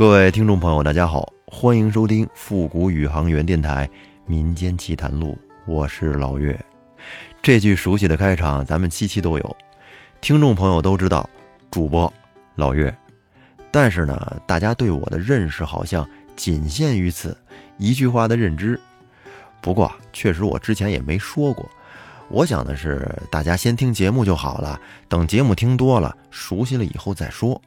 各位听众朋友，大家好，欢迎收听复古宇航员电台《民间奇谈录》，我是老岳。这句熟悉的开场，咱们期期都有。听众朋友都知道，主播老岳。但是呢，大家对我的认识好像仅限于此一句话的认知。不过，确实我之前也没说过。我想的是，大家先听节目就好了，等节目听多了，熟悉了以后再说。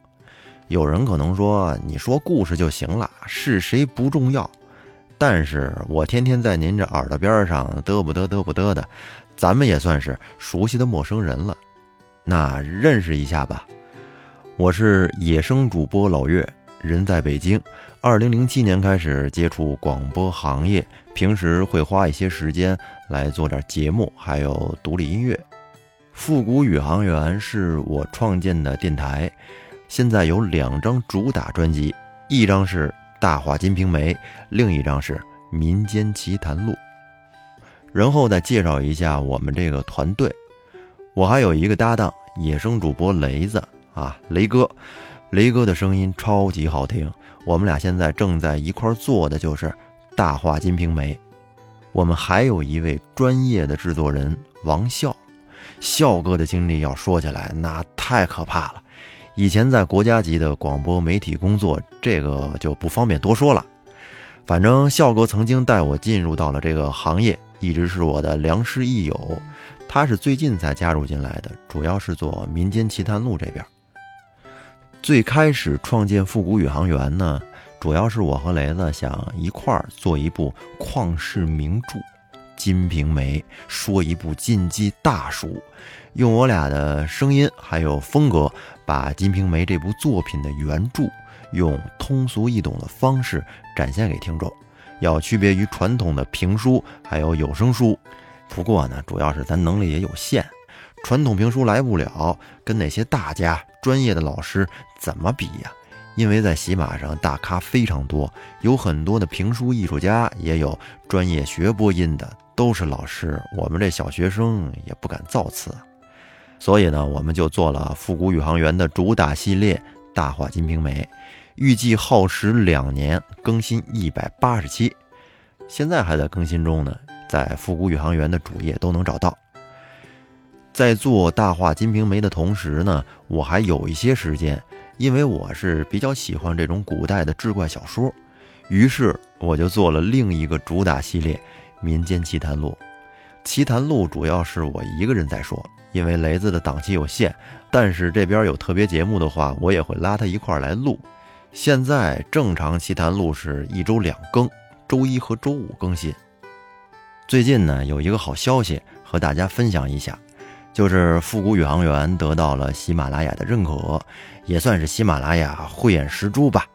有人可能说，你说故事就行了，是谁不重要。但是我天天在您这耳朵边上嘚不嘚嘚不嘚的，咱们也算是熟悉的陌生人了。那认识一下吧，我是野生主播老岳，人在北京。二零零七年开始接触广播行业，平时会花一些时间来做点节目，还有独立音乐。复古宇航员是我创建的电台。现在有两张主打专辑，一张是《大话金瓶梅》，另一张是《民间奇谈录》。然后再介绍一下我们这个团队，我还有一个搭档，野生主播雷子啊，雷哥，雷哥的声音超级好听。我们俩现在正在一块做的就是《大话金瓶梅》。我们还有一位专业的制作人王笑，笑哥的经历要说起来那太可怕了。以前在国家级的广播媒体工作，这个就不方便多说了。反正笑哥曾经带我进入到了这个行业，一直是我的良师益友。他是最近才加入进来的，主要是做民间奇谈录这边。最开始创建复古宇航员呢，主要是我和雷子想一块儿做一部旷世名著《金瓶梅》，说一部禁忌大书。用我俩的声音还有风格，把《金瓶梅》这部作品的原著用通俗易懂的方式展现给听众，要区别于传统的评书还有有声书。不过呢，主要是咱能力也有限，传统评书来不了，跟那些大家专业的老师怎么比呀？因为在喜马上大咖非常多，有很多的评书艺术家，也有专业学播音的，都是老师。我们这小学生也不敢造次。所以呢，我们就做了复古宇航员的主打系列《大话金瓶梅》，预计耗时两年，更新一百八十期，现在还在更新中呢，在复古宇航员的主页都能找到。在做《大话金瓶梅》的同时呢，我还有一些时间，因为我是比较喜欢这种古代的志怪小说，于是我就做了另一个主打系列《民间奇谈录》。奇谈录主要是我一个人在说。因为雷子的档期有限，但是这边有特别节目的话，我也会拉他一块儿来录。现在正常奇谈录是一周两更，周一和周五更新。最近呢，有一个好消息和大家分享一下，就是复古宇航员得到了喜马拉雅的认可，也算是喜马拉雅慧眼识珠吧。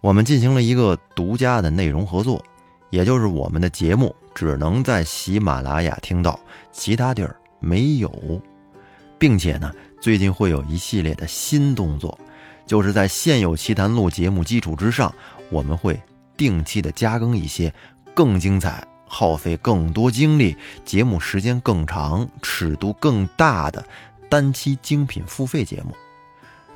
我们进行了一个独家的内容合作，也就是我们的节目只能在喜马拉雅听到，其他地儿。没有，并且呢，最近会有一系列的新动作，就是在现有奇谈录节目基础之上，我们会定期的加更一些更精彩、耗费更多精力、节目时间更长、尺度更大的单期精品付费节目。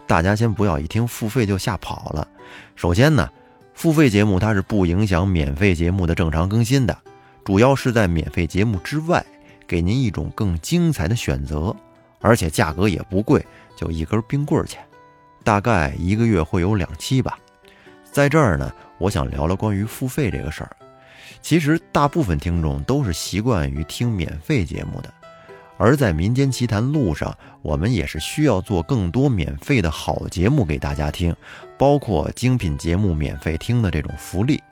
大家先不要一听付费就吓跑了。首先呢，付费节目它是不影响免费节目的正常更新的，主要是在免费节目之外。给您一种更精彩的选择，而且价格也不贵，就一根冰棍钱，大概一个月会有两期吧。在这儿呢，我想聊聊关于付费这个事儿。其实大部分听众都是习惯于听免费节目的，而在民间奇谈路上，我们也是需要做更多免费的好节目给大家听，包括精品节目免费听的这种福利。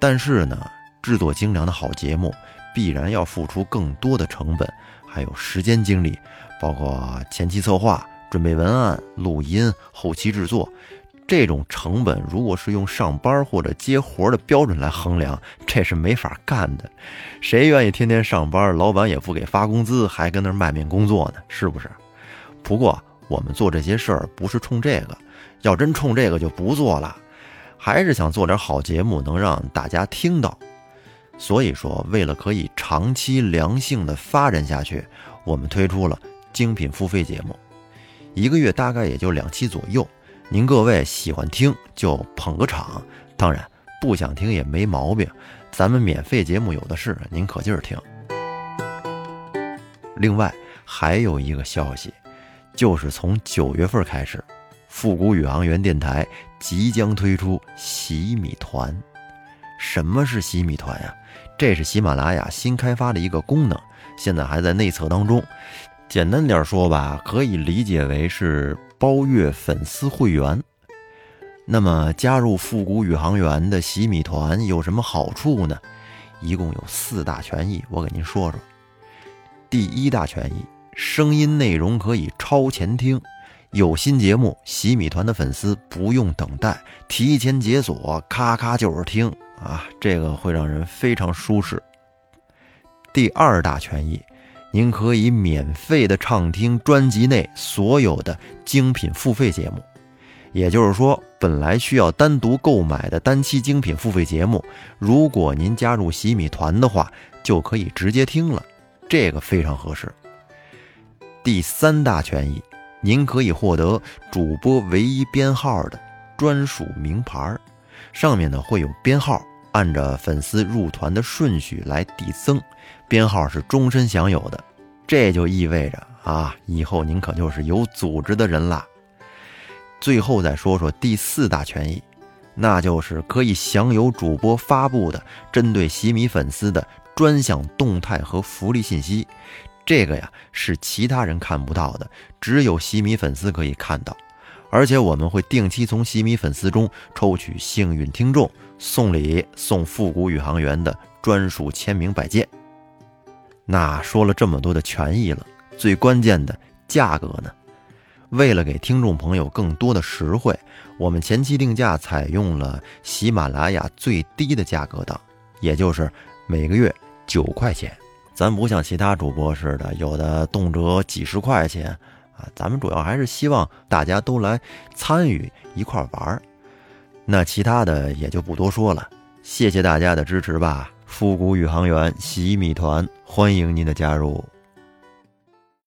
但是呢，制作精良的好节目。必然要付出更多的成本，还有时间精力，包括前期策划、准备文案、录音、后期制作，这种成本如果是用上班或者接活的标准来衡量，这是没法干的。谁愿意天天上班，老板也不给发工资，还跟那卖命工作呢？是不是？不过我们做这些事儿不是冲这个，要真冲这个就不做了，还是想做点好节目，能让大家听到。所以说，为了可以长期良性的发展下去，我们推出了精品付费节目，一个月大概也就两期左右，您各位喜欢听就捧个场，当然不想听也没毛病，咱们免费节目有的是，您可劲儿听。另外还有一个消息，就是从九月份开始，复古宇航员电台即将推出洗米团。什么是洗米团呀？这是喜马拉雅新开发的一个功能，现在还在内测当中。简单点说吧，可以理解为是包月粉丝会员。那么加入复古宇航员的洗米团有什么好处呢？一共有四大权益，我给您说说。第一大权益，声音内容可以超前听，有新节目，洗米团的粉丝不用等待，提前解锁，咔咔就是听啊，这个会让人非常舒适。第二大权益，您可以免费的畅听专辑内所有的精品付费节目，也就是说，本来需要单独购买的单期精品付费节目，如果您加入洗米团的话，就可以直接听了。这个非常合适。第三大权益，您可以获得主播唯一编号的专属名牌，上面呢会有编号，按着粉丝入团的顺序来递增，编号是终身享有的。这就意味着啊，以后您可就是有组织的人啦。最后再说说第四大权益，那就是可以享有主播发布的针对洗米粉丝的。专项动态和福利信息，这个呀是其他人看不到的，只有洗米粉丝可以看到。而且我们会定期从洗米粉丝中抽取幸运听众送礼，送复古宇航员的专属签名摆件。那说了这么多的权益了，最关键的价格呢？为了给听众朋友更多的实惠，我们前期定价采用了喜马拉雅最低的价格档，也就是每个月。九块钱，咱不像其他主播似的，有的动辄几十块钱咱们主要还是希望大家都来参与一块玩儿。那其他的也就不多说了，谢谢大家的支持吧。复古宇航员洗米团，欢迎您的加入。